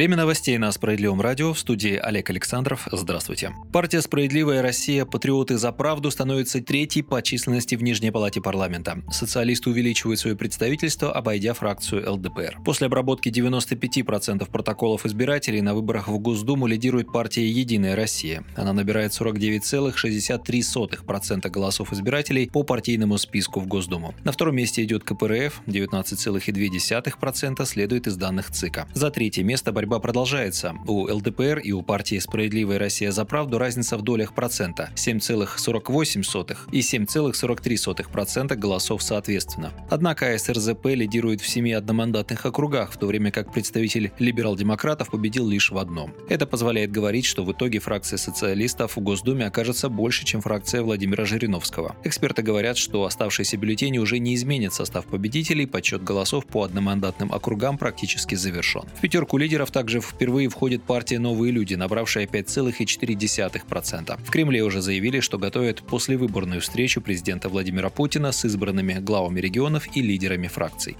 Время новостей на Справедливом радио в студии Олег Александров. Здравствуйте. Партия «Справедливая Россия. Патриоты за правду» становится третьей по численности в Нижней палате парламента. Социалисты увеличивают свое представительство, обойдя фракцию ЛДПР. После обработки 95% протоколов избирателей на выборах в Госдуму лидирует партия «Единая Россия». Она набирает 49,63% голосов избирателей по партийному списку в Госдуму. На втором месте идет КПРФ, 19,2% следует из данных ЦИКа. За третье место борьба продолжается. У ЛДПР и у партии «Справедливая Россия за правду» разница в долях процента – 7,48 и 7,43% голосов соответственно. Однако СРЗП лидирует в семи одномандатных округах, в то время как представитель либерал-демократов победил лишь в одном. Это позволяет говорить, что в итоге фракция социалистов в Госдуме окажется больше, чем фракция Владимира Жириновского. Эксперты говорят, что оставшиеся бюллетени уже не изменят состав победителей, подсчет голосов по одномандатным округам практически завершен. В пятерку лидеров также впервые входит партия «Новые люди», набравшая 5,4%. В Кремле уже заявили, что готовят послевыборную встречу президента Владимира Путина с избранными главами регионов и лидерами фракций.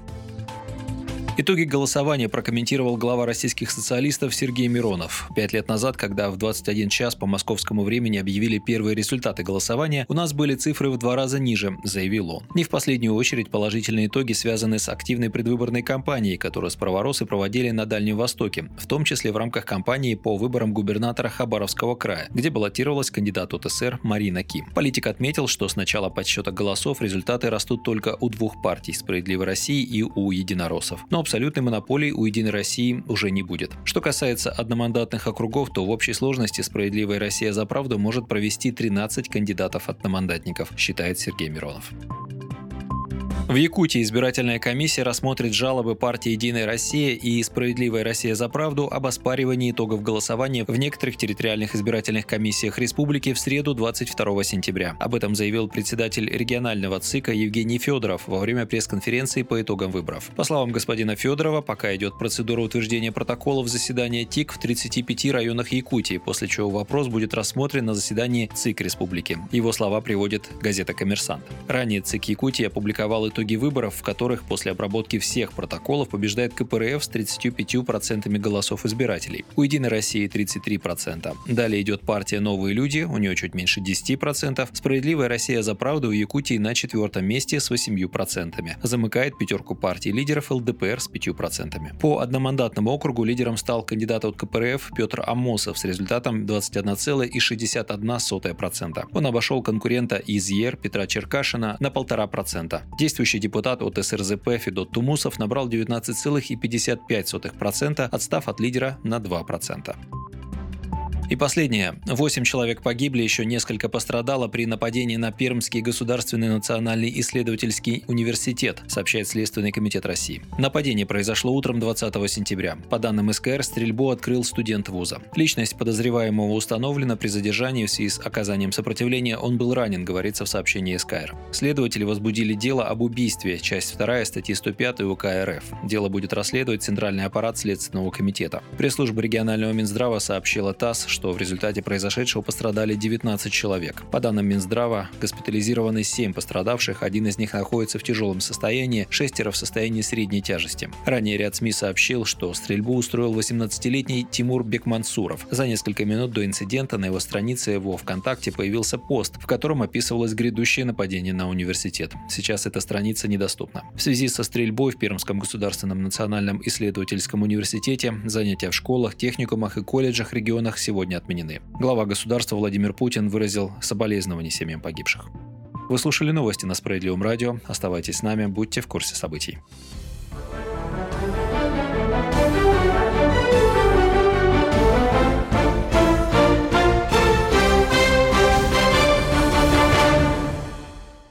Итоги голосования прокомментировал глава российских социалистов Сергей Миронов. Пять лет назад, когда в 21 час по московскому времени объявили первые результаты голосования, у нас были цифры в два раза ниже, заявил он. Не в последнюю очередь положительные итоги связаны с активной предвыборной кампанией, которую справоросы проводили на Дальнем Востоке, в том числе в рамках кампании по выборам губернатора Хабаровского края, где баллотировалась кандидат УТСР Марина Ким. Политик отметил, что с начала подсчета голосов результаты растут только у двух партий – «Справедливой России» и у единороссов. Но абсолютной монополии у «Единой России» уже не будет. Что касается одномандатных округов, то в общей сложности «Справедливая Россия за правду» может провести 13 кандидатов-одномандатников, считает Сергей Миронов. В Якутии избирательная комиссия рассмотрит жалобы партии «Единая Россия» и «Справедливая Россия за правду» об оспаривании итогов голосования в некоторых территориальных избирательных комиссиях республики в среду 22 сентября. Об этом заявил председатель регионального ЦИКа Евгений Федоров во время пресс-конференции по итогам выборов. По словам господина Федорова, пока идет процедура утверждения протоколов заседания ТИК в 35 районах Якутии, после чего вопрос будет рассмотрен на заседании ЦИК республики. Его слова приводит газета «Коммерсант». Ранее ЦИК Якутии опубликовал итоги итоги выборов, в которых после обработки всех протоколов побеждает КПРФ с 35% голосов избирателей. У «Единой России» 33%. Далее идет партия «Новые люди», у нее чуть меньше 10%. «Справедливая Россия за правду» у Якутии на четвертом месте с 8%. Замыкает пятерку партий лидеров ЛДПР с 5%. По одномандатному округу лидером стал кандидат от КПРФ Петр Амосов с результатом 21,61%. Он обошел конкурента из ЕР Петра Черкашина на 1,5%. Действующий Действующий депутат от СРЗП Федот Тумусов набрал 19,55%, отстав от лидера на 2%. И последнее. Восемь человек погибли, еще несколько пострадало при нападении на Пермский государственный национальный исследовательский университет, сообщает Следственный комитет России. Нападение произошло утром 20 сентября. По данным СКР, стрельбу открыл студент вуза. Личность подозреваемого установлена при задержании в связи с оказанием сопротивления. Он был ранен, говорится в сообщении СКР. Следователи возбудили дело об убийстве, часть 2 статьи 105 УК РФ. Дело будет расследовать Центральный аппарат Следственного комитета. Пресс-служба регионального Минздрава сообщила ТАСС, что в результате произошедшего пострадали 19 человек. По данным Минздрава, госпитализированы 7 пострадавших, один из них находится в тяжелом состоянии, шестеро в состоянии средней тяжести. Ранее ряд СМИ сообщил, что стрельбу устроил 18-летний Тимур Бекмансуров. За несколько минут до инцидента на его странице его ВКонтакте появился пост, в котором описывалось грядущее нападение на университет. Сейчас эта страница недоступна. В связи со стрельбой в Пермском государственном национальном исследовательском университете занятия в школах, техникумах и колледжах регионах сегодня сегодня отменены. Глава государства Владимир Путин выразил соболезнования семьям погибших. Вы слушали новости на Справедливом радио. Оставайтесь с нами, будьте в курсе событий.